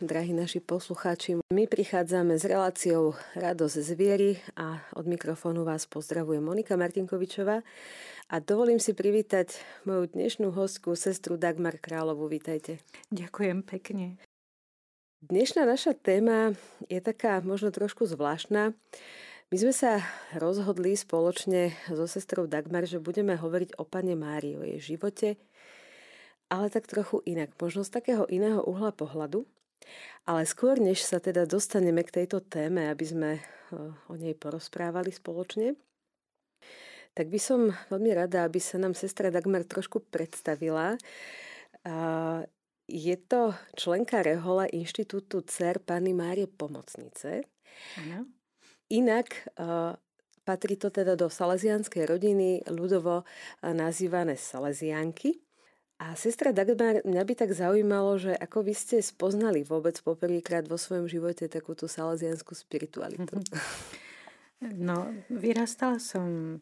drahí naši poslucháči. My prichádzame s reláciou Radosť z viery a od mikrofónu vás pozdravuje Monika Martinkovičová a dovolím si privítať moju dnešnú hostku, sestru Dagmar Královu. Vítajte. Ďakujem pekne. Dnešná naša téma je taká možno trošku zvláštna. My sme sa rozhodli spoločne so sestrou Dagmar, že budeme hovoriť o Pane Márii, o jej živote, ale tak trochu inak, možno z takého iného uhla pohľadu. Ale skôr, než sa teda dostaneme k tejto téme, aby sme eh, o nej porozprávali spoločne, tak by som veľmi rada, aby sa nám sestra Dagmar trošku predstavila. Je to členka Rehola Inštitútu CER Pany Márie Pomocnice. Ano. Inak eh, patrí to teda do salesianskej rodiny, ľudovo eh, nazývané salesianky. A sestra Dagmar, mňa by tak zaujímalo, že ako vy ste spoznali vôbec poprvýkrát vo svojom živote takúto salesianskú spiritualitu. No, vyrastala som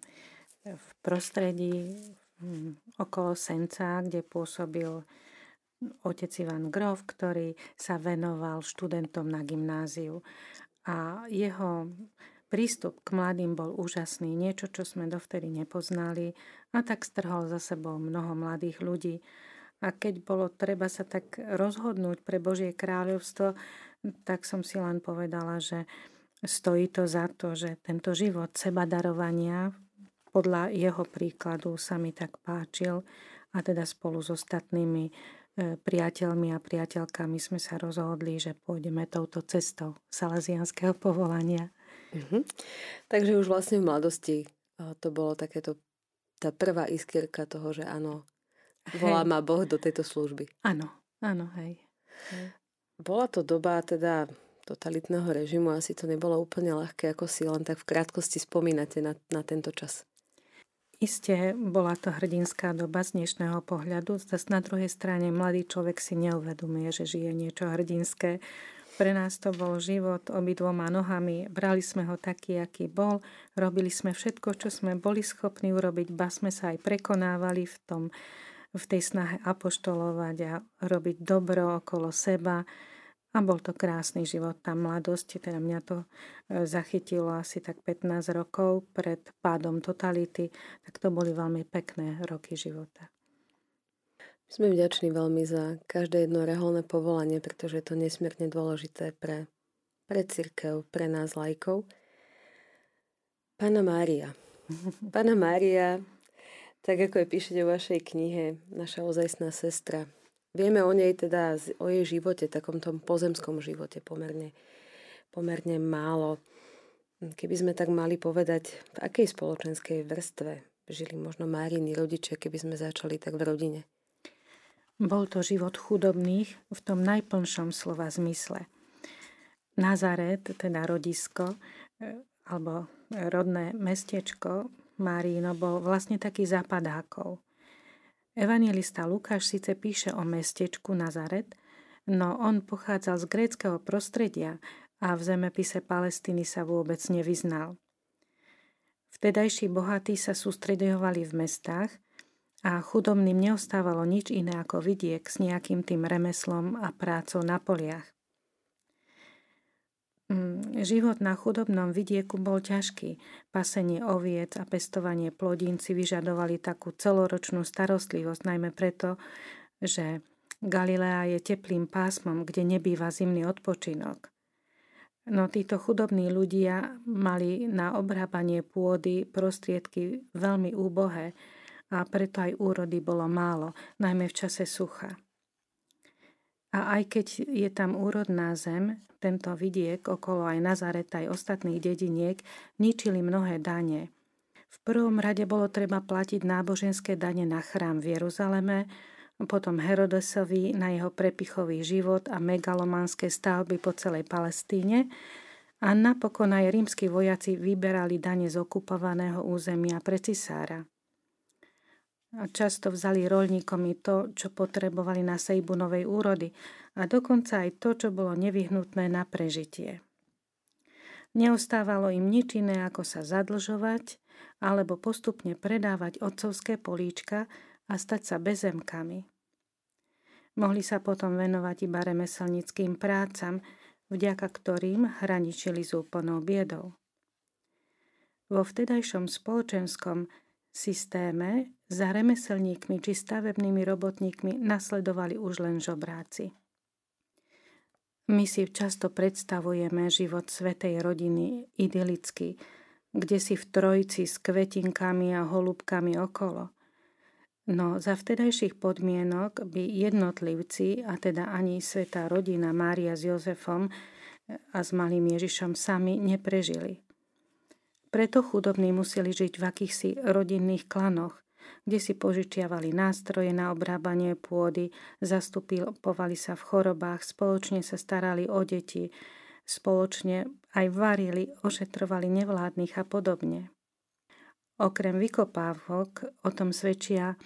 v prostredí hm, okolo Senca, kde pôsobil otec Ivan Grof, ktorý sa venoval študentom na gymnáziu. A jeho Prístup k mladým bol úžasný, niečo, čo sme dovtedy nepoznali a tak strhol za sebou mnoho mladých ľudí. A keď bolo treba sa tak rozhodnúť pre Božie kráľovstvo, tak som si len povedala, že stojí to za to, že tento život seba darovania podľa jeho príkladu sa mi tak páčil a teda spolu s ostatnými e, priateľmi a priateľkami sme sa rozhodli, že pôjdeme touto cestou salesianského povolania. Mm-hmm. Takže už vlastne v mladosti to bolo takéto tá prvá iskierka toho, že áno, volá hej. ma Boh do tejto služby. Áno, áno, hej. hej. Bola to doba teda totalitného režimu, asi to nebolo úplne ľahké, ako si len tak v krátkosti spomínate na, na tento čas. Isté, bola to hrdinská doba z dnešného pohľadu. Zas na druhej strane mladý človek si neuvedomuje, že žije niečo hrdinské, pre nás to bol život obidvoma nohami. Brali sme ho taký, aký bol. Robili sme všetko, čo sme boli schopní urobiť. Ba sme sa aj prekonávali v, tom, v tej snahe apoštolovať a robiť dobro okolo seba. A bol to krásny život, tá mladosť, teda mňa to e, zachytilo asi tak 15 rokov pred pádom totality, tak to boli veľmi pekné roky života. Sme vďační veľmi za každé jedno reholné povolanie, pretože je to nesmierne dôležité pre, pre církev, pre nás lajkov. Pana Mária. Pana Mária, tak ako je píšete vo vašej knihe, naša ozajstná sestra. Vieme o nej teda, o jej živote, takom tom pozemskom živote pomerne, pomerne málo. Keby sme tak mali povedať, v akej spoločenskej vrstve žili možno Márini rodičia, keby sme začali tak v rodine. Bol to život chudobných v tom najplnšom slova zmysle. Nazaret, teda rodisko, e, alebo rodné mestečko Márino bol vlastne taký zapadákov. Evangelista Lukáš síce píše o mestečku Nazaret, no on pochádzal z gréckého prostredia a v zemepise Palestíny sa vôbec nevyznal. Vtedajší bohatí sa sústredovali v mestách a chudobným neostávalo nič iné ako vidiek s nejakým tým remeslom a prácou na poliach. Mm, život na chudobnom vidieku bol ťažký. Pasenie oviec a pestovanie plodín si vyžadovali takú celoročnú starostlivosť, najmä preto, že Galilea je teplým pásmom, kde nebýva zimný odpočinok. No títo chudobní ľudia mali na obrábanie pôdy prostriedky veľmi úbohé, a preto aj úrody bolo málo, najmä v čase sucha. A aj keď je tam úrodná zem, tento vidiek okolo aj Nazareta aj ostatných dediniek ničili mnohé dane. V prvom rade bolo treba platiť náboženské dane na chrám v Jeruzaleme, potom Herodesovi na jeho prepichový život a megalomanské stavby po celej Palestíne a napokon aj rímsky vojaci vyberali dane z okupovaného územia pre cisára a často vzali rolníkom i to, čo potrebovali na sejbu novej úrody a dokonca aj to, čo bolo nevyhnutné na prežitie. Neostávalo im nič iné, ako sa zadlžovať alebo postupne predávať otcovské políčka a stať sa bezemkami. Mohli sa potom venovať iba remeselnickým prácam, vďaka ktorým hraničili s úplnou biedou. Vo vtedajšom spoločenskom systéme za remeselníkmi či stavebnými robotníkmi nasledovali už len žobráci. My si často predstavujeme život svetej rodiny idylicky, kde si v trojici s kvetinkami a holubkami okolo. No za vtedajších podmienok by jednotlivci, a teda ani svetá rodina Mária s Jozefom a s malým Ježišom sami neprežili. Preto chudobní museli žiť v akýchsi rodinných klanoch, kde si požičiavali nástroje na obrábanie pôdy, zastupovali sa v chorobách, spoločne sa starali o deti, spoločne aj varili, ošetrovali nevládnych a podobne. Okrem vykopávok o tom svedčia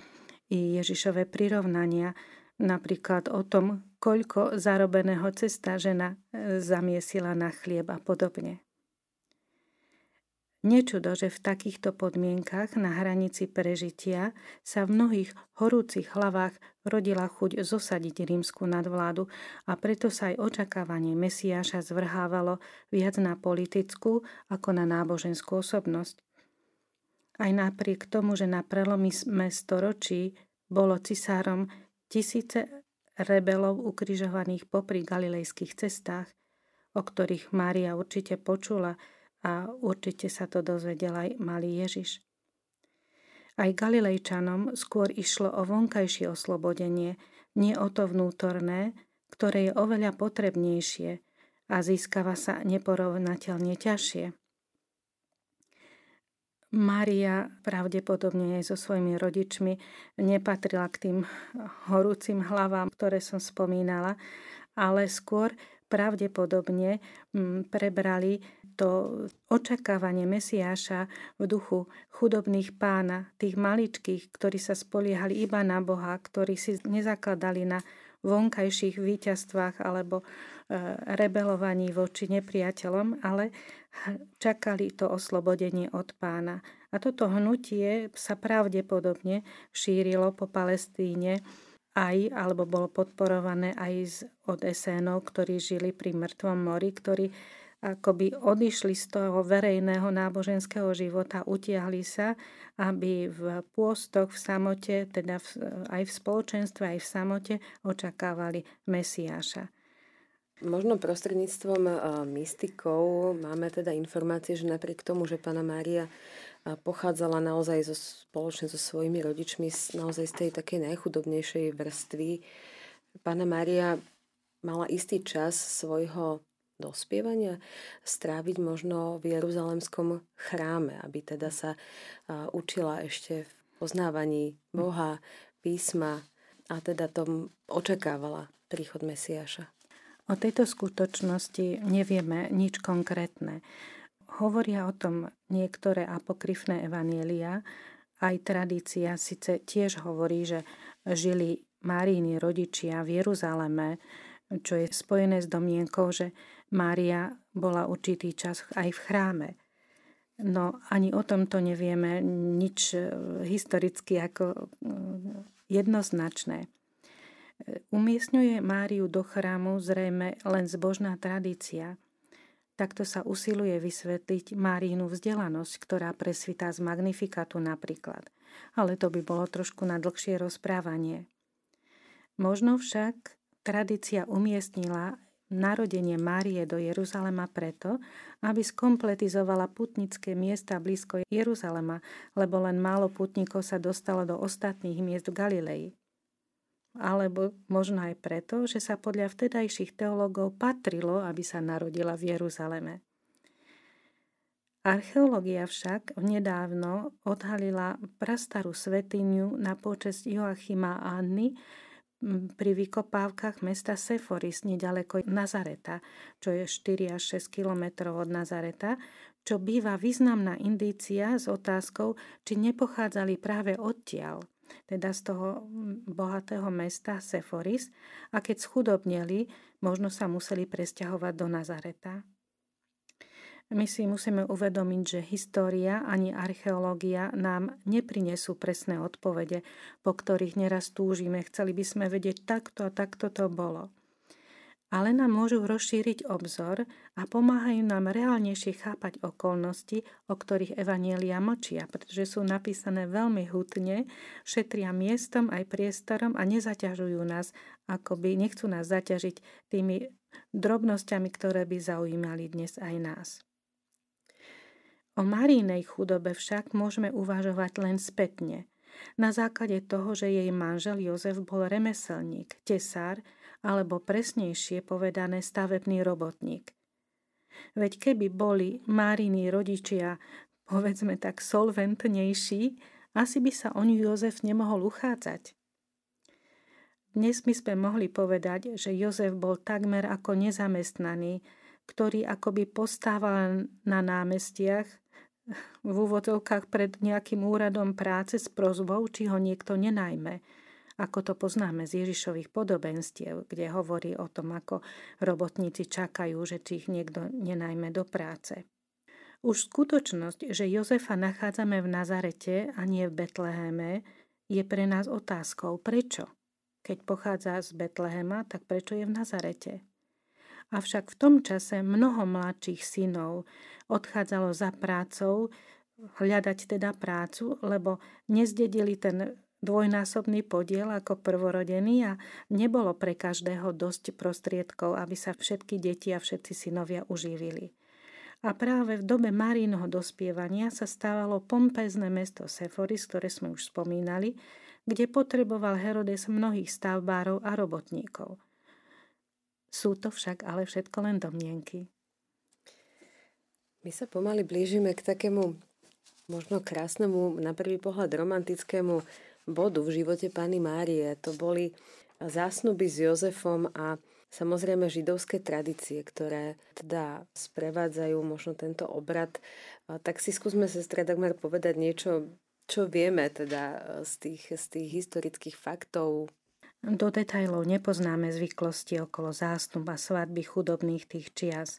i Ježišové prirovnania, napríklad o tom, koľko zarobeného cesta žena e, zamiesila na chlieb a podobne. Nečudo, že v takýchto podmienkach na hranici prežitia sa v mnohých horúcich hlavách rodila chuť zosadiť rímsku nadvládu a preto sa aj očakávanie Mesiáša zvrhávalo viac na politickú ako na náboženskú osobnosť. Aj napriek tomu, že na prelomy storočí bolo cisárom tisíce rebelov ukrižovaných popri galilejských cestách, o ktorých Mária určite počula, a určite sa to dozvedel aj malý Ježiš. Aj Galilejčanom skôr išlo o vonkajšie oslobodenie, nie o to vnútorné, ktoré je oveľa potrebnejšie a získava sa neporovnateľne ťažšie. Mária pravdepodobne aj so svojimi rodičmi nepatrila k tým horúcim hlavám, ktoré som spomínala, ale skôr pravdepodobne mm, prebrali to očakávanie Mesiáša v duchu chudobných pána, tých maličkých, ktorí sa spoliehali iba na Boha, ktorí si nezakladali na vonkajších víťazstvách alebo e, rebelovaní voči nepriateľom, ale čakali to oslobodenie od pána. A toto hnutie sa pravdepodobne šírilo po Palestíne aj, alebo bolo podporované aj z, od esénov, ktorí žili pri mŕtvom mori, ktorí akoby odišli z toho verejného náboženského života, utiahli sa, aby v pôstoch, v samote, teda v, aj v spoločenstve, aj v samote očakávali Mesiáša. Možno prostredníctvom mystikov máme teda informácie, že napriek tomu, že pána Mária pochádzala naozaj zo, spoločne so svojimi rodičmi naozaj z tej takej najchudobnejšej vrstvy. Pána Mária mala istý čas svojho dospievania stráviť možno v Jeruzalemskom chráme, aby teda sa učila ešte v poznávaní Boha, písma a teda tom očakávala príchod Mesiáša. O tejto skutočnosti nevieme nič konkrétne. Hovoria o tom niektoré apokryfné evanielia, aj tradícia síce tiež hovorí, že žili Márini rodičia v Jeruzaleme, čo je spojené s domienkou, že Mária bola určitý čas aj v chráme. No ani o tomto nevieme nič e, historicky ako e, jednoznačné. Umiestňuje Máriu do chrámu zrejme len zbožná tradícia. Takto sa usiluje vysvetliť Márínu vzdelanosť, ktorá presvitá z magnifikatu napríklad. Ale to by bolo trošku na dlhšie rozprávanie. Možno však tradícia umiestnila narodenie Márie do Jeruzalema preto, aby skompletizovala putnické miesta blízko Jeruzalema, lebo len málo putníkov sa dostalo do ostatných miest v Galilei alebo možno aj preto, že sa podľa vtedajších teológov patrilo, aby sa narodila v Jeruzaleme. Archeológia však nedávno odhalila prastarú svetiňu na počesť Joachima a Anny pri vykopávkach mesta Seforis nedaleko Nazareta, čo je 4 až 6 kilometrov od Nazareta, čo býva významná indícia s otázkou, či nepochádzali práve odtiaľ – teda z toho bohatého mesta Seforis a keď schudobneli, možno sa museli presťahovať do Nazareta. My si musíme uvedomiť, že história ani archeológia nám neprinesú presné odpovede, po ktorých neraz túžime. Chceli by sme vedieť takto a takto to bolo ale nám môžu rozšíriť obzor a pomáhajú nám reálnejšie chápať okolnosti, o ktorých Evanielia mlčia, pretože sú napísané veľmi hutne, šetria miestom aj priestorom a nezaťažujú nás, akoby nechcú nás zaťažiť tými drobnosťami, ktoré by zaujímali dnes aj nás. O Marínej chudobe však môžeme uvažovať len spätne. Na základe toho, že jej manžel Jozef bol remeselník, tesár, alebo presnejšie povedané stavebný robotník. Veď keby boli Márini rodičia, povedzme tak, solventnejší, asi by sa o ňu Jozef nemohol uchádzať. Dnes by sme mohli povedať, že Jozef bol takmer ako nezamestnaný, ktorý akoby postával na námestiach v úvodzovkách pred nejakým úradom práce s prozbou, či ho niekto nenajme – ako to poznáme z Ježišových podobenstiev, kde hovorí o tom, ako robotníci čakajú, že či ich niekto nenajme do práce. Už skutočnosť, že Jozefa nachádzame v Nazarete a nie v Betleheme, je pre nás otázkou, prečo? Keď pochádza z Betlehema, tak prečo je v Nazarete? Avšak v tom čase mnoho mladších synov odchádzalo za prácou, hľadať teda prácu, lebo nezdedili ten dvojnásobný podiel ako prvorodený a nebolo pre každého dosť prostriedkov, aby sa všetky deti a všetci synovia uživili. A práve v dobe Marínho dospievania sa stávalo pompezné mesto Seforis, ktoré sme už spomínali, kde potreboval Herodes mnohých stavbárov a robotníkov. Sú to však ale všetko len domnienky. My sa pomaly blížime k takému možno krásnemu, na prvý pohľad romantickému bodu v živote Pany Márie. To boli zásnuby s Jozefom a samozrejme židovské tradície, ktoré teda sprevádzajú možno tento obrad. Tak si skúsme, sestra Dagmar, povedať niečo, čo vieme teda z tých, z tých historických faktov. Do detajlov nepoznáme zvyklosti okolo zástup a svadby chudobných tých čias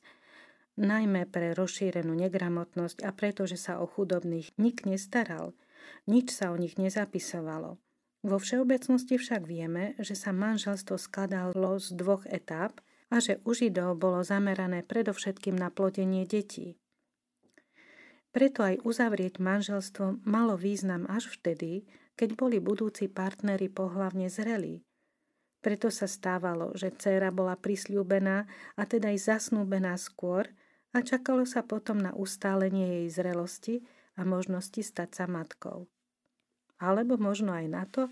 najmä pre rozšírenú negramotnosť a pretože sa o chudobných nik nestaral – nič sa o nich nezapisovalo. Vo všeobecnosti však vieme, že sa manželstvo skladalo z dvoch etáp a že u Židov bolo zamerané predovšetkým na plodenie detí. Preto aj uzavrieť manželstvo malo význam až vtedy, keď boli budúci partnery pohlavne zrelí. Preto sa stávalo, že dcéra bola prisľúbená a teda aj zasnúbená skôr a čakalo sa potom na ustálenie jej zrelosti, a možnosti stať sa matkou. Alebo možno aj na to,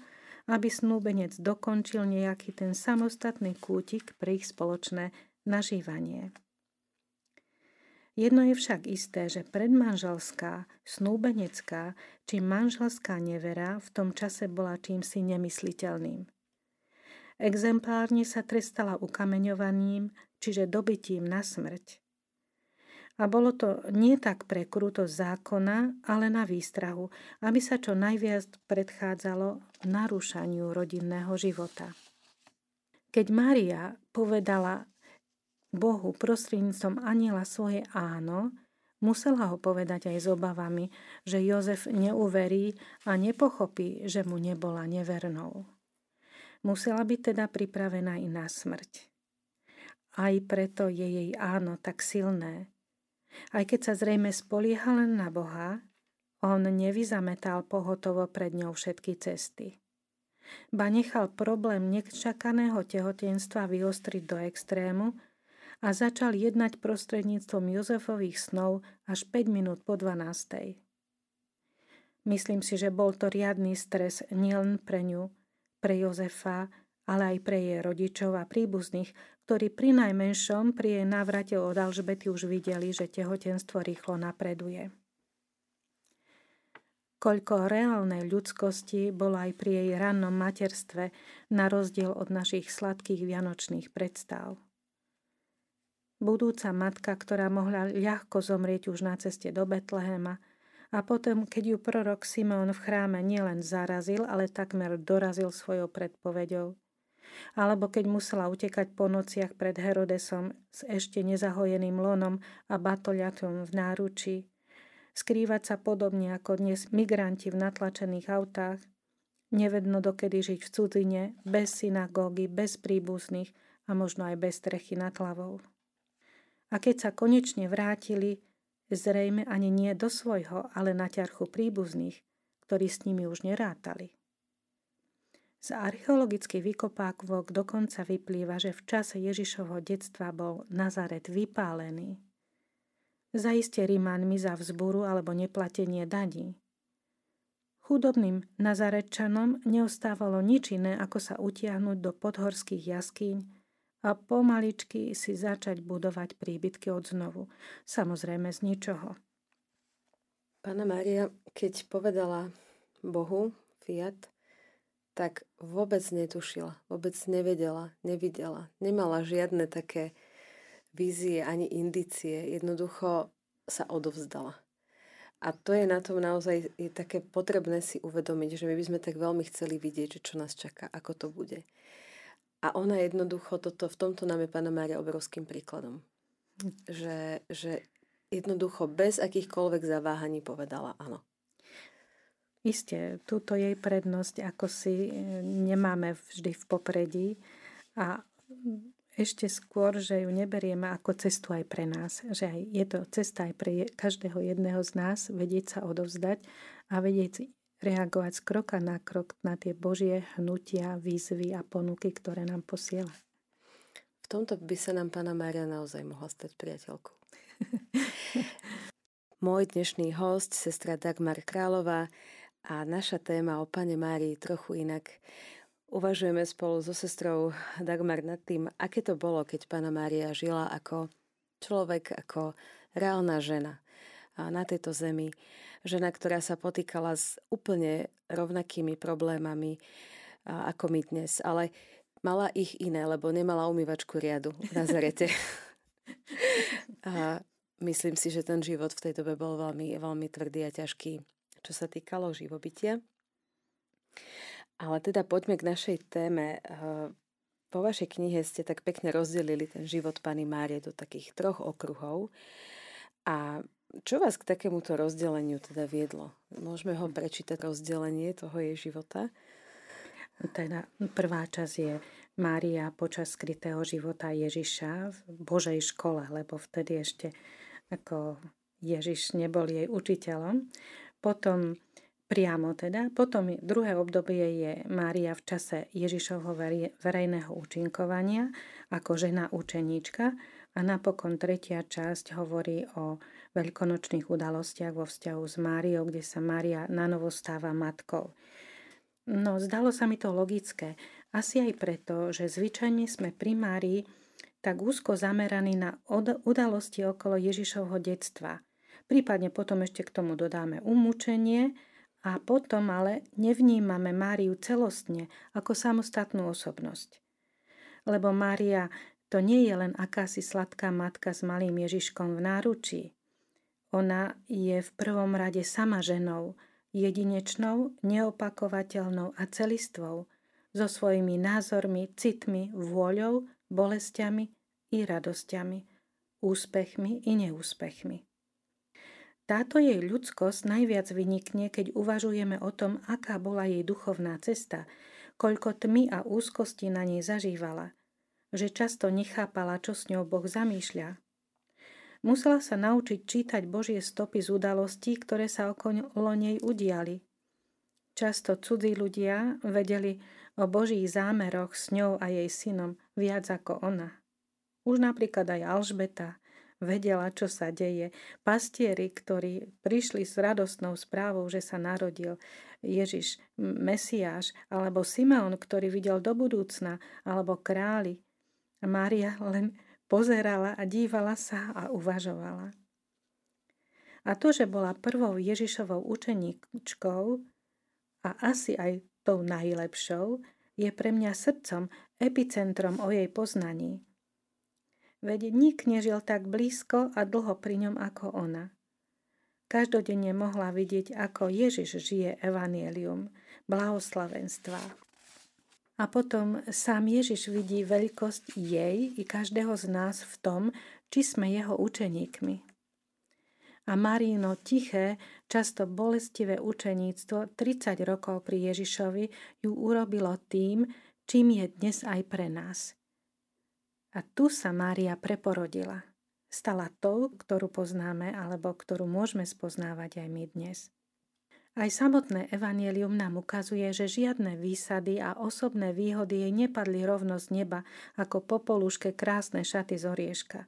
aby snúbenec dokončil nejaký ten samostatný kútik pre ich spoločné nažívanie. Jedno je však isté, že predmanželská, snúbenecká či manželská nevera v tom čase bola čímsi nemysliteľným. Exemplárne sa trestala ukameňovaním, čiže dobytím na smrť. A bolo to nie tak pre krutosť zákona, ale na výstrahu, aby sa čo najviac predchádzalo narúšaniu rodinného života. Keď Mária povedala Bohu prostredníctvom aniela svoje áno, musela ho povedať aj s obavami, že Jozef neuverí a nepochopí, že mu nebola nevernou. Musela byť teda pripravená i na smrť. Aj preto je jej áno tak silné, aj keď sa zrejme spolieha len na Boha, on nevyzametal pohotovo pred ňou všetky cesty. Ba nechal problém nečakaného tehotenstva vyostriť do extrému a začal jednať prostredníctvom Jozefových snov až 5 minút po 12. Myslím si, že bol to riadny stres nielen pre ňu, pre Jozefa, ale aj pre jej rodičov a príbuzných, ktorí pri najmenšom pri jej návrate od Alžbety už videli, že tehotenstvo rýchlo napreduje. Koľko reálnej ľudskosti bolo aj pri jej rannom materstve, na rozdiel od našich sladkých vianočných predstav. Budúca matka, ktorá mohla ľahko zomrieť už na ceste do Betlehema, a potom, keď ju prorok Simeon v chráme nielen zarazil, ale takmer dorazil svojou predpovedou – alebo keď musela utekať po nociach pred Herodesom s ešte nezahojeným lonom a batoľatom v náručí, skrývať sa podobne ako dnes migranti v natlačených autách, nevedno dokedy žiť v cudzine, bez synagógy, bez príbuzných a možno aj bez strechy nad hlavou. A keď sa konečne vrátili, zrejme ani nie do svojho, ale na ťarchu príbuzných, ktorí s nimi už nerátali. Z archeologických vykopávok dokonca vyplýva, že v čase Ježišovho detstva bol Nazaret vypálený. Zaiste Rímanmi za vzburu alebo neplatenie daní. Chudobným Nazaretčanom neostávalo nič iné, ako sa utiahnuť do podhorských jaskýň a pomaličky si začať budovať príbytky od znovu. Samozrejme z ničoho. Pána Mária, keď povedala Bohu, Fiat, tak vôbec netušila, vôbec nevedela, nevidela. Nemala žiadne také vízie ani indície. Jednoducho sa odovzdala. A to je na tom naozaj je také potrebné si uvedomiť, že my by sme tak veľmi chceli vidieť, že čo nás čaká, ako to bude. A ona jednoducho, toto, v tomto nám je Pána Mária obrovským príkladom. Že, že jednoducho bez akýchkoľvek zaváhaní povedala áno. Isté, túto jej prednosť ako si e, nemáme vždy v popredí a ešte skôr, že ju neberieme ako cestu aj pre nás, že aj je to cesta aj pre každého jedného z nás vedieť sa odovzdať a vedieť reagovať z kroka na krok na tie Božie hnutia, výzvy a ponuky, ktoré nám posiela. V tomto by sa nám pána Mária naozaj mohla stať priateľkou. Môj dnešný host, sestra Dagmar Králová, a naša téma o Pane Márii trochu inak. Uvažujeme spolu so sestrou Dagmar nad tým, aké to bolo, keď Pana Mária žila ako človek, ako reálna žena na tejto zemi. Žena, ktorá sa potýkala s úplne rovnakými problémami ako my dnes, ale mala ich iné, lebo nemala umývačku riadu v Nazarete. a myslím si, že ten život v tej dobe bol veľmi, veľmi tvrdý a ťažký čo sa týkalo živobytia. Ale teda poďme k našej téme. Po vašej knihe ste tak pekne rozdelili ten život pani Márie do takých troch okruhov. A čo vás k takémuto rozdeleniu teda viedlo? Môžeme ho prečítať rozdelenie toho jej života? Teda prvá časť je Mária počas skrytého života Ježiša v Božej škole, lebo vtedy ešte ako Ježiš nebol jej učiteľom. Potom priamo teda, potom druhé obdobie je Mária v čase Ježišovho verejného účinkovania ako žena učeníčka a napokon tretia časť hovorí o veľkonočných udalostiach vo vzťahu s Máriou, kde sa Mária nanovo stáva matkou. No, zdalo sa mi to logické. Asi aj preto, že zvyčajne sme pri Márii tak úzko zameraní na udalosti okolo Ježišovho detstva – Prípadne potom ešte k tomu dodáme umúčenie a potom ale nevnímame Máriu celostne ako samostatnú osobnosť. Lebo Mária to nie je len akási sladká matka s malým Ježiškom v náručí. Ona je v prvom rade sama ženou, jedinečnou, neopakovateľnou a celistvou, so svojimi názormi, citmi, vôľou, bolestiami i radosťami, úspechmi i neúspechmi. Táto jej ľudskosť najviac vynikne, keď uvažujeme o tom, aká bola jej duchovná cesta, koľko tmy a úzkosti na nej zažívala, že často nechápala, čo s ňou Boh zamýšľa. Musela sa naučiť čítať Božie stopy z udalostí, ktoré sa okolo nej udiali. Často cudzí ľudia vedeli o Božích zámeroch s ňou a jej synom viac ako ona. Už napríklad aj Alžbeta, vedela, čo sa deje. Pastieri, ktorí prišli s radostnou správou, že sa narodil Ježiš, Mesiáš, alebo Simeon, ktorý videl do budúcna, alebo králi. Mária len pozerala a dívala sa a uvažovala. A to, že bola prvou Ježišovou učeníčkou a asi aj tou najlepšou, je pre mňa srdcom, epicentrom o jej poznaní. Veď nik nežil tak blízko a dlho pri ňom ako ona. Každodenne mohla vidieť, ako Ježiš žije evanielium, blahoslavenstva. A potom sám Ježiš vidí veľkosť jej i každého z nás v tom, či sme jeho učeníkmi. A Marino tiché, často bolestivé učeníctvo 30 rokov pri Ježišovi ju urobilo tým, čím je dnes aj pre nás. A tu sa Mária preporodila. Stala tou, ktorú poznáme alebo ktorú môžeme spoznávať aj my dnes. Aj samotné evanielium nám ukazuje, že žiadne výsady a osobné výhody jej nepadli rovno z neba ako popoluške krásne šaty z orieška.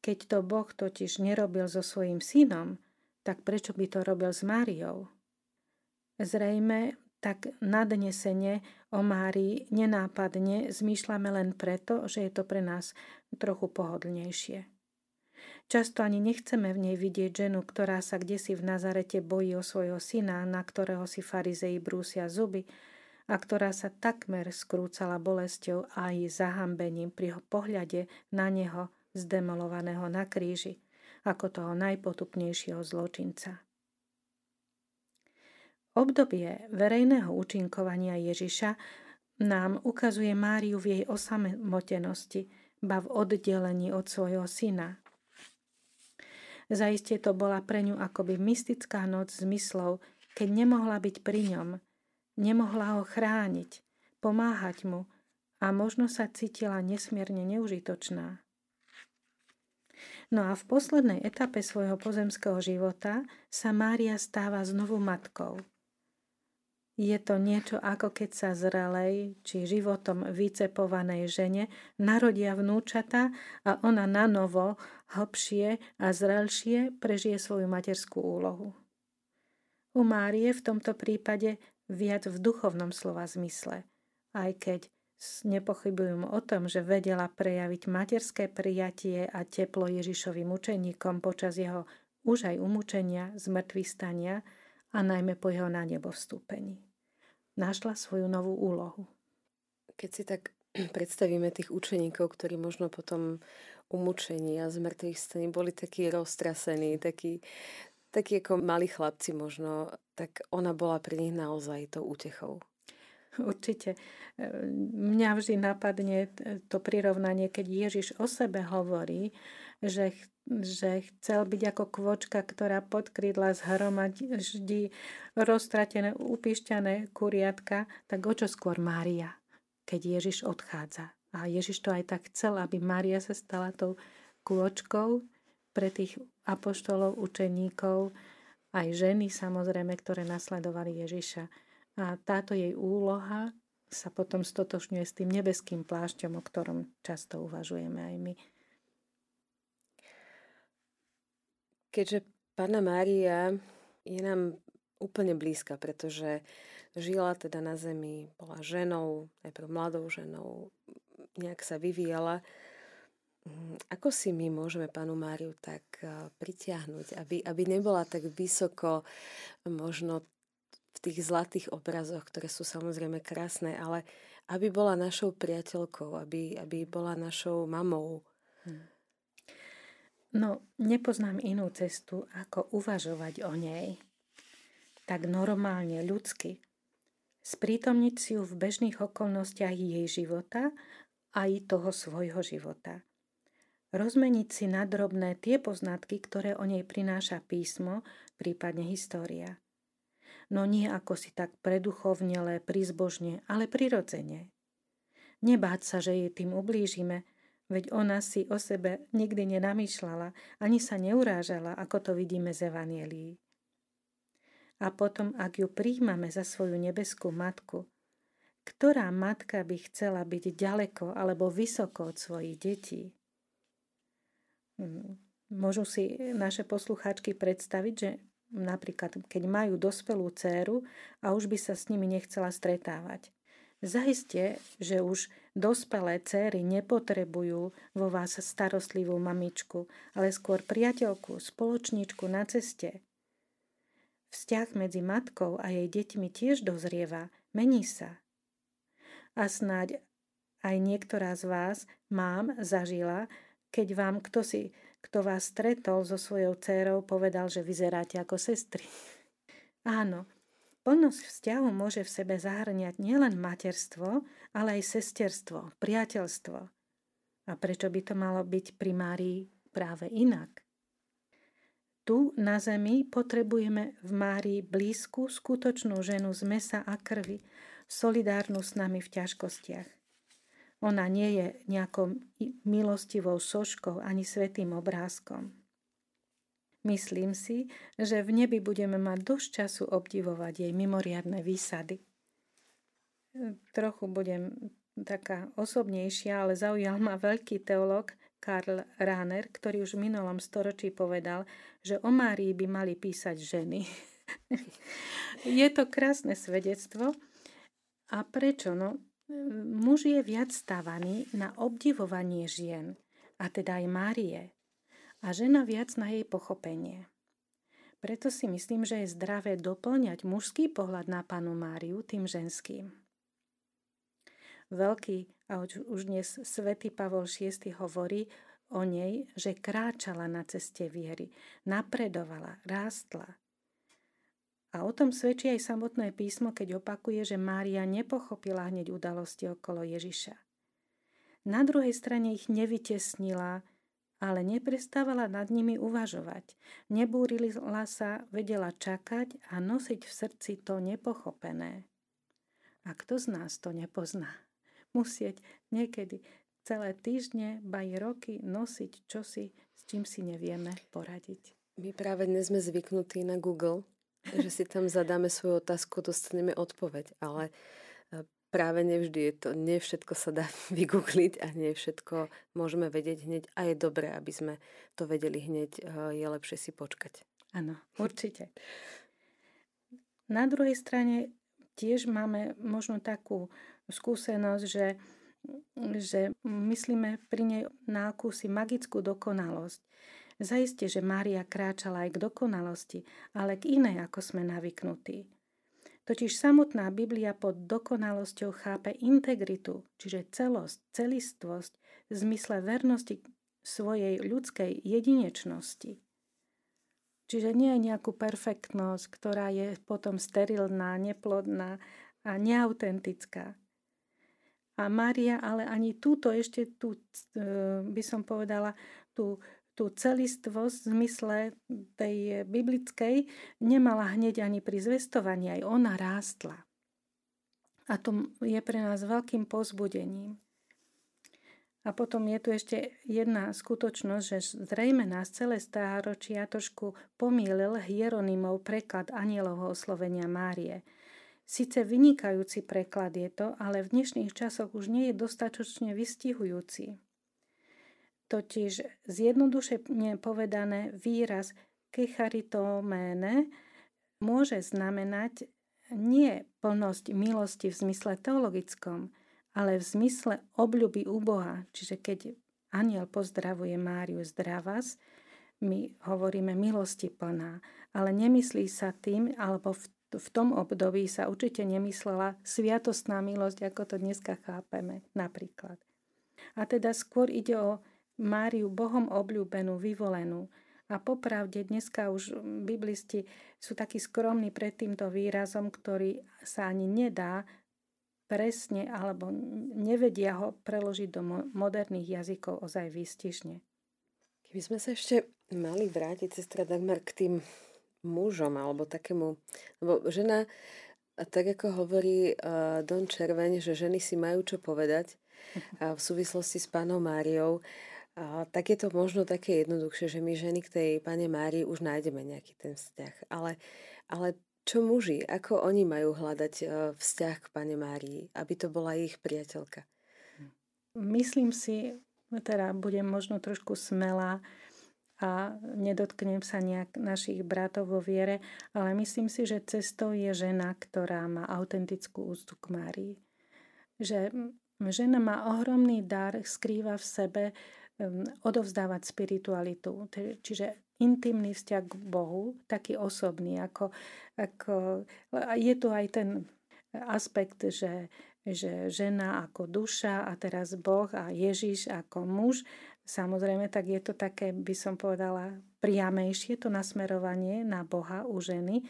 Keď to Boh totiž nerobil so svojím synom, tak prečo by to robil s Máriou? Zrejme tak nadnesene o Márii nenápadne zmýšľame len preto, že je to pre nás trochu pohodlnejšie. Často ani nechceme v nej vidieť ženu, ktorá sa kde si v Nazarete bojí o svojho syna, na ktorého si farizei brúsia zuby a ktorá sa takmer skrúcala bolesťou aj zahambením pri pohľade na neho zdemolovaného na kríži, ako toho najpotupnejšieho zločinca. Obdobie verejného účinkovania Ježiša nám ukazuje Máriu v jej osamotenosti, ba v oddelení od svojho syna. Zaiste to bola pre ňu akoby mystická noc zmyslov, keď nemohla byť pri ňom, nemohla ho chrániť, pomáhať mu a možno sa cítila nesmierne neužitočná. No a v poslednej etape svojho pozemského života sa Mária stáva znovu matkou – je to niečo ako keď sa zrelej či životom vycepovanej žene narodia vnúčata a ona na novo, hlbšie a zrelšie prežije svoju materskú úlohu. U Márie v tomto prípade viac v duchovnom slova zmysle, aj keď nepochybujem o tom, že vedela prejaviť materské prijatie a teplo Ježišovým učeníkom počas jeho už aj umúčenia, zmrtvistania a najmä po jeho na nebo vstúpení našla svoju novú úlohu. Keď si tak predstavíme tých učeníkov, ktorí možno potom umúčení a zmrtvých stení boli takí roztrasení, takí, takí ako malí chlapci možno, tak ona bola pri nich naozaj tou útechou. Určite. Mňa vždy napadne to prirovnanie, keď Ježiš o sebe hovorí, že, že chcel byť ako kvočka, ktorá pod krídla zhromadí roztratené, upišťané kuriatka, tak o čo skôr Mária, keď Ježiš odchádza. A Ježiš to aj tak chcel, aby Mária sa stala tou kôčkou pre tých apoštolov, učeníkov, aj ženy samozrejme, ktoré nasledovali Ježiša. A táto jej úloha sa potom stotočňuje s tým nebeským plášťom, o ktorom často uvažujeme aj my. Keďže Pána Mária je nám úplne blízka, pretože žila teda na zemi, bola ženou, najprv mladou ženou, nejak sa vyvíjala. Ako si my môžeme pánu Máriu tak pritiahnuť, aby, aby nebola tak vysoko možno v tých zlatých obrazoch, ktoré sú samozrejme krásne, ale aby bola našou priateľkou, aby, aby bola našou mamou. Hmm. No, nepoznám inú cestu, ako uvažovať o nej. Tak normálne, ľudsky. Sprítomniť si ju v bežných okolnostiach jej života a i toho svojho života. Rozmeniť si na drobné tie poznatky, ktoré o nej prináša písmo, prípadne história. No nie ako si tak preduchovnele, prizbožne, ale prirodzene. Nebáť sa, že jej tým ublížime, Veď ona si o sebe nikdy nenamýšľala, ani sa neurážala, ako to vidíme z Evanielii. A potom, ak ju príjmame za svoju nebeskú matku, ktorá matka by chcela byť ďaleko alebo vysoko od svojich detí? Hm, môžu si naše poslucháčky predstaviť, že napríklad keď majú dospelú dceru a už by sa s nimi nechcela stretávať. Zajistie, že už dospelé céry nepotrebujú vo vás starostlivú mamičku, ale skôr priateľku, spoločničku na ceste. Vzťah medzi matkou a jej deťmi tiež dozrieva, mení sa. A snáď aj niektorá z vás mám zažila, keď vám kto si, kto vás stretol so svojou dcérou, povedal, že vyzeráte ako sestry. Áno, Plnosť vzťahu môže v sebe zahrňať nielen materstvo, ale aj sesterstvo, priateľstvo. A prečo by to malo byť pri Márii práve inak? Tu na zemi potrebujeme v Márii blízku, skutočnú ženu z mesa a krvi, solidárnu s nami v ťažkostiach. Ona nie je nejakou milostivou soškou ani svetým obrázkom. Myslím si, že v nebi budeme mať dosť času obdivovať jej mimoriadne výsady. Trochu budem taká osobnejšia, ale zaujal ma veľký teológ Karl Rahner, ktorý už v minulom storočí povedal, že o Márii by mali písať ženy. je to krásne svedectvo. A prečo? No, muž je viac stávaný na obdivovanie žien, a teda aj Márie, a žena viac na jej pochopenie. Preto si myslím, že je zdravé doplňať mužský pohľad na panu Máriu tým ženským. Veľký a už dnes svätý Pavol VI hovorí o nej, že kráčala na ceste viery, napredovala, rástla. A o tom svedčí aj samotné písmo, keď opakuje, že Mária nepochopila hneď udalosti okolo Ježiša. Na druhej strane ich nevytesnila, ale neprestávala nad nimi uvažovať. Nebúrila sa, vedela čakať a nosiť v srdci to nepochopené. A kto z nás to nepozná? musieť niekedy celé týždne, ba aj roky nosiť čosi, s čím si nevieme poradiť. My práve dnes sme zvyknutí na Google, že si tam zadáme svoju otázku, dostaneme odpoveď, ale e, práve nevždy je to, nie všetko sa dá vygoogliť a nie všetko môžeme vedieť hneď a je dobré, aby sme to vedeli hneď, e, je lepšie si počkať. Áno, určite. Na druhej strane tiež máme možno takú skúsenosť, že, že myslíme pri nej na akúsi magickú dokonalosť. Zaiste, že Mária kráčala aj k dokonalosti, ale k inej, ako sme navyknutí. Totiž samotná Biblia pod dokonalosťou chápe integritu, čiže celosť, celistvosť v zmysle vernosti svojej ľudskej jedinečnosti. Čiže nie je nejakú perfektnosť, ktorá je potom sterilná, neplodná a neautentická. A Mária ale ani túto ešte, tú, e, by som povedala, tú, tú celistvosť v zmysle tej biblickej nemala hneď ani pri zvestovaní, aj ona rástla. A to je pre nás veľkým pozbudením. A potom je tu ešte jedna skutočnosť, že zrejme nás celé stáročia trošku pomýlil Hieronymov preklad anielovho oslovenia Márie – Sice vynikajúci preklad je to, ale v dnešných časoch už nie je dostatočne vystihujúci. Totiž zjednodušene povedané výraz kecharitomene môže znamenať nie plnosť milosti v zmysle teologickom, ale v zmysle obľuby u Boha. Čiže keď aniel pozdravuje Máriu zdravas, my hovoríme milosti plná, ale nemyslí sa tým, alebo v v tom období sa určite nemyslela sviatostná milosť, ako to dneska chápeme napríklad. A teda skôr ide o Máriu Bohom obľúbenú, vyvolenú. A popravde dneska už biblisti sú takí skromní pred týmto výrazom, ktorý sa ani nedá presne alebo nevedia ho preložiť do moderných jazykov ozaj výstižne. Keby sme sa ešte mali vrátiť, sestra Dagmar, k tým mužom alebo takému, lebo žena, tak ako hovorí Don Červeň, že ženy si majú čo povedať uh, v súvislosti s pánom Máriou, uh, tak je to možno také jednoduchšie, že my ženy k tej pane Márii už nájdeme nejaký ten vzťah. Ale, ale čo muži, ako oni majú hľadať uh, vzťah k pane Márii, aby to bola ich priateľka? Myslím si, teda budem možno trošku smelá, a nedotknem sa nejak našich bratov vo viere, ale myslím si, že cestou je žena, ktorá má autentickú úctu k Márii. Že žena má ohromný dar, skrýva v sebe odovzdávať spiritualitu, čiže intimný vzťah k Bohu, taký osobný, ako, ako je tu aj ten aspekt, že, že žena ako duša a teraz Boh a Ježiš ako muž Samozrejme, tak je to také, by som povedala, priamejšie to nasmerovanie na Boha u ženy,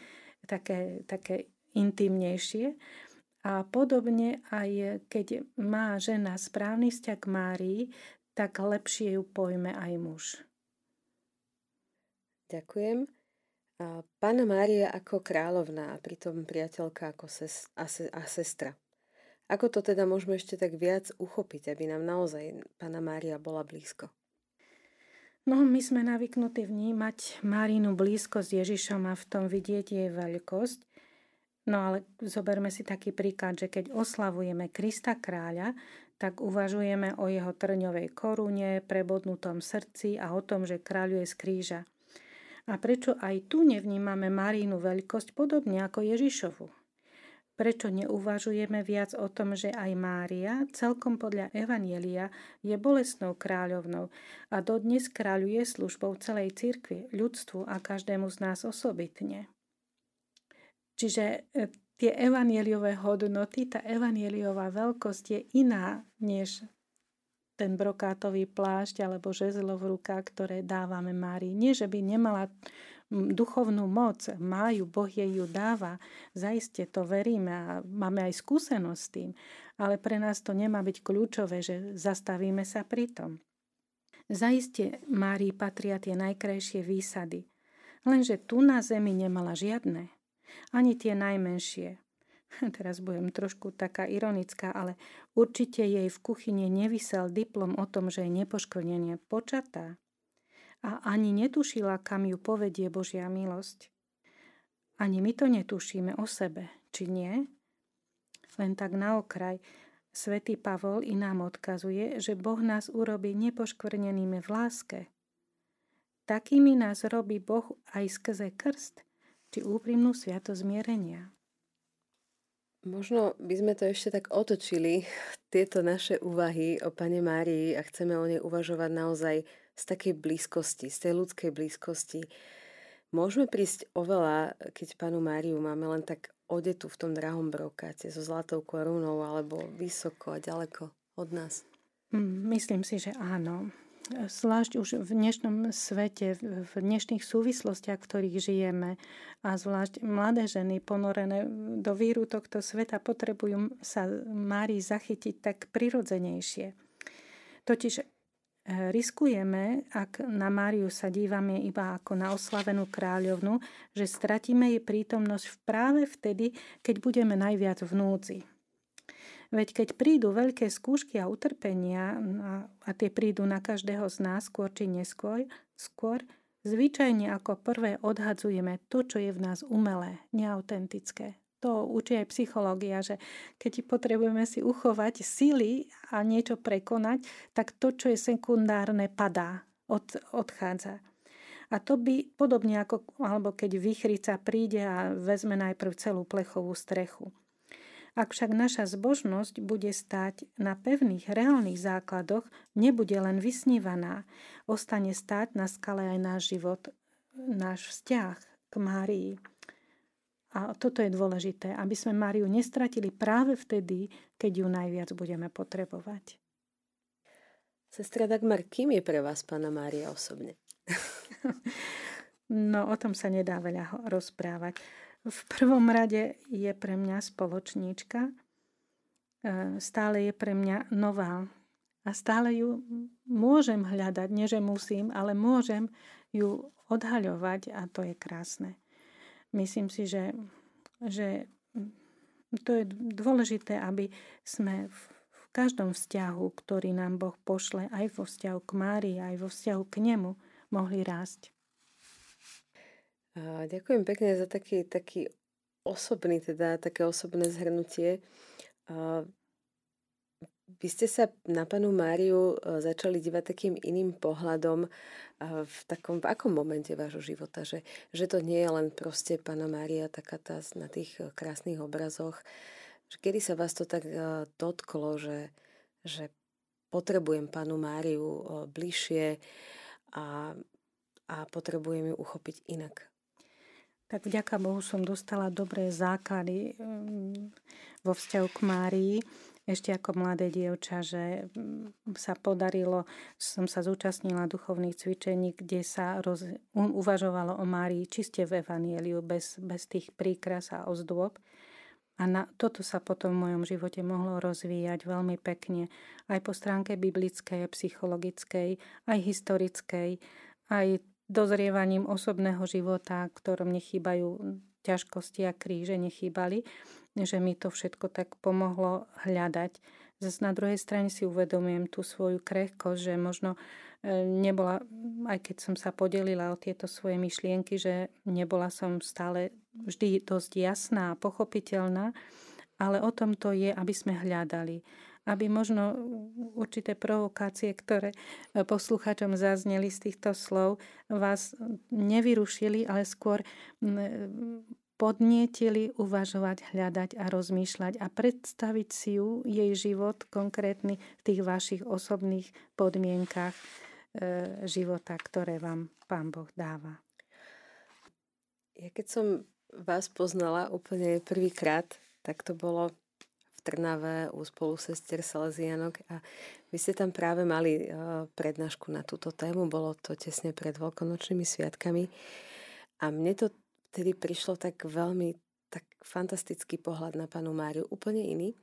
také, také intimnejšie. A podobne aj keď má žena správny vzťah k Márii, tak lepšie ju pojme aj muž. Ďakujem. Pána Mária ako kráľovná a pritom priateľka ako ses, a, se, a sestra. Ako to teda môžeme ešte tak viac uchopiť, aby nám naozaj Pána Mária bola blízko? No, my sme navyknutí vnímať Márínu blízkosť Ježišom a v tom vidieť jej veľkosť. No ale zoberme si taký príklad, že keď oslavujeme Krista kráľa, tak uvažujeme o jeho trňovej korune, prebodnutom srdci a o tom, že kráľuje z kríža. A prečo aj tu nevnímame Marínu veľkosť podobne ako Ježišovu? Prečo neuvažujeme viac o tom, že aj Mária, celkom podľa Evanielia, je bolestnou kráľovnou a dodnes kráľuje službou celej cirkvi, ľudstvu a každému z nás osobitne. Čiže e, tie evanieliové hodnoty, tá evanieliová veľkosť je iná než ten brokátový plášť alebo žezlo v rukách, ktoré dávame Márii. Nie, že by nemala duchovnú moc, má ju, Boh jej ju dáva, zaiste to veríme a máme aj skúsenosť s tým, ale pre nás to nemá byť kľúčové, že zastavíme sa pri tom. Zaiste Márii patria tie najkrajšie výsady, lenže tu na zemi nemala žiadne, ani tie najmenšie. Teraz budem trošku taká ironická, ale určite jej v kuchyni nevysel diplom o tom, že je nepoškodenie počatá a ani netušila, kam ju povedie Božia milosť. Ani my to netušíme o sebe, či nie? Len tak na okraj, svätý Pavol i nám odkazuje, že Boh nás urobí nepoškvrnenými v láske. Takými nás robí Boh aj skrze krst, či úprimnú sviato zmierenia. Možno by sme to ešte tak otočili, tieto naše úvahy o Pane Márii a chceme o nej uvažovať naozaj z takej blízkosti, z tej ľudskej blízkosti. Môžeme prísť oveľa, keď panu Máriu máme len tak odetu v tom drahom brokáte so zlatou korunou alebo vysoko a ďaleko od nás? Mm, myslím si, že áno. Zvlášť už v dnešnom svete, v dnešných súvislostiach, v ktorých žijeme a zvlášť mladé ženy ponorené do víru tohto sveta potrebujú sa Márii zachytiť tak prirodzenejšie. Totiž riskujeme, ak na Máriu sa dívame iba ako na oslavenú kráľovnu, že stratíme jej prítomnosť práve vtedy, keď budeme najviac v núdzi. Veď keď prídu veľké skúšky a utrpenia, a tie prídu na každého z nás skôr či neskôr, skôr, zvyčajne ako prvé odhadzujeme to, čo je v nás umelé, neautentické, to učí aj psychológia, že keď potrebujeme si uchovať sily a niečo prekonať, tak to, čo je sekundárne, padá, od, odchádza. A to by podobne ako, alebo keď vychrica príde a vezme najprv celú plechovú strechu. Ak však naša zbožnosť bude stáť na pevných, reálnych základoch, nebude len vysnívaná, ostane stáť na skale aj náš život, náš vzťah k Márii. A toto je dôležité, aby sme Máriu nestratili práve vtedy, keď ju najviac budeme potrebovať. Sestra Dagmar, kým je pre vás pána Mária osobne? no, o tom sa nedá veľa rozprávať. V prvom rade je pre mňa spoločníčka, e, stále je pre mňa nová a stále ju môžem hľadať, nie že musím, ale môžem ju odhaľovať a to je krásne. Myslím si, že, že to je dôležité, aby sme v, každom vzťahu, ktorý nám Boh pošle, aj vo vzťahu k Márii, aj vo vzťahu k nemu, mohli rásť. Ďakujem pekne za taký, taký osobný, teda také osobné zhrnutie. Vy ste sa na panu Máriu e, začali dívať takým iným pohľadom e, v takom, v akom momente vášho života, že, že to nie je len proste pána Mária taká tá na tých e, krásnych obrazoch, kedy sa vás to tak dotklo, že, že potrebujem pánu Máriu bližšie a, a potrebujem ju uchopiť inak. Tak vďaka Bohu som dostala dobré základy mm, vo vzťahu k Márii ešte ako mladé dievča, že mm, sa podarilo, som sa zúčastnila duchovných cvičení, kde sa roz, uvažovalo o Márii čiste v Evanieliu, bez, bez tých príkras a ozdôb. A na, toto sa potom v mojom živote mohlo rozvíjať veľmi pekne, aj po stránke biblickej, psychologickej, aj historickej, aj dozrievaním osobného života, ktorom nechýbajú ťažkosti a kríže, nechýbali, že mi to všetko tak pomohlo hľadať. Zas na druhej strane si uvedomujem tú svoju krehkosť, že možno e, nebola, aj keď som sa podelila o tieto svoje myšlienky, že nebola som stále vždy dosť jasná a pochopiteľná, ale o tom to je, aby sme hľadali. Aby možno určité provokácie, ktoré e, posluchačom zazneli z týchto slov, vás nevyrušili, ale skôr podnietili uvažovať, hľadať a rozmýšľať a predstaviť si ju, jej život konkrétny v tých vašich osobných podmienkach e, života, ktoré vám Pán Boh dáva. Ja keď som vás poznala úplne prvýkrát, tak to bolo Trnave u spolu sestier Salesianok a vy ste tam práve mali e, prednášku na túto tému, bolo to tesne pred veľkonočnými sviatkami a mne to vtedy prišlo tak veľmi tak fantastický pohľad na panu Máriu, úplne iný.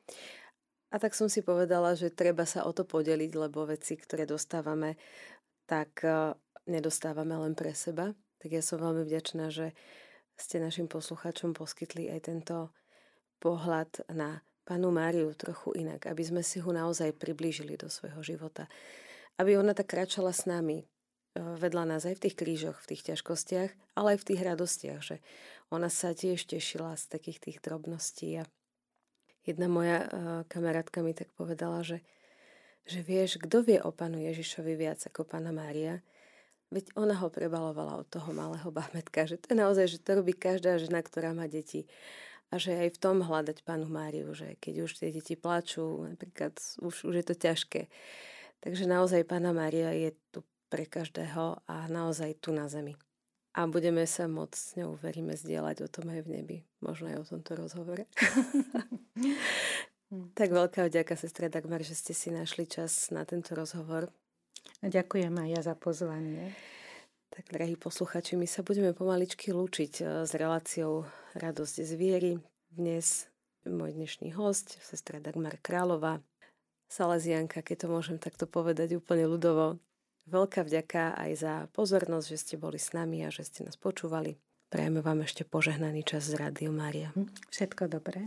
A tak som si povedala, že treba sa o to podeliť, lebo veci, ktoré dostávame, tak e, nedostávame len pre seba. Tak ja som veľmi vďačná, že ste našim poslucháčom poskytli aj tento pohľad na panu Máriu trochu inak, aby sme si ho naozaj priblížili do svojho života. Aby ona tak kráčala s nami, E, vedľa nás aj v tých krížoch, v tých ťažkostiach, ale aj v tých radostiach, že ona sa tiež tešila z takých tých drobností. A jedna moja e, kamarátka mi tak povedala, že, že vieš, kto vie o pánu Ježišovi viac ako pána Mária, veď ona ho prebalovala od toho malého bámetka, že to je naozaj, že to robí každá žena, ktorá má deti a že aj v tom hľadať pánu Máriu, že keď už tie deti plačú, napríklad už, už je to ťažké. Takže naozaj pána Mária je tu pre každého a naozaj tu na zemi. A budeme sa môcť s ňou, veríme, zdieľať o tom aj v nebi. Možno aj o tomto rozhovore. tak veľká vďaka, sestra Dagmar, že ste si našli čas na tento rozhovor. Ďakujem aj ja za pozvanie. Tak, drahí posluchači, my sa budeme pomaličky lúčiť eh, s reláciou Radosť z viery. Dnes môj dnešný host, sestra Dagmar Králová, Salesianka, keď to môžem takto povedať úplne ľudovo, Veľká vďaka aj za pozornosť, že ste boli s nami a že ste nás počúvali. Prajeme vám ešte požehnaný čas z Rádio Mária. Všetko dobré.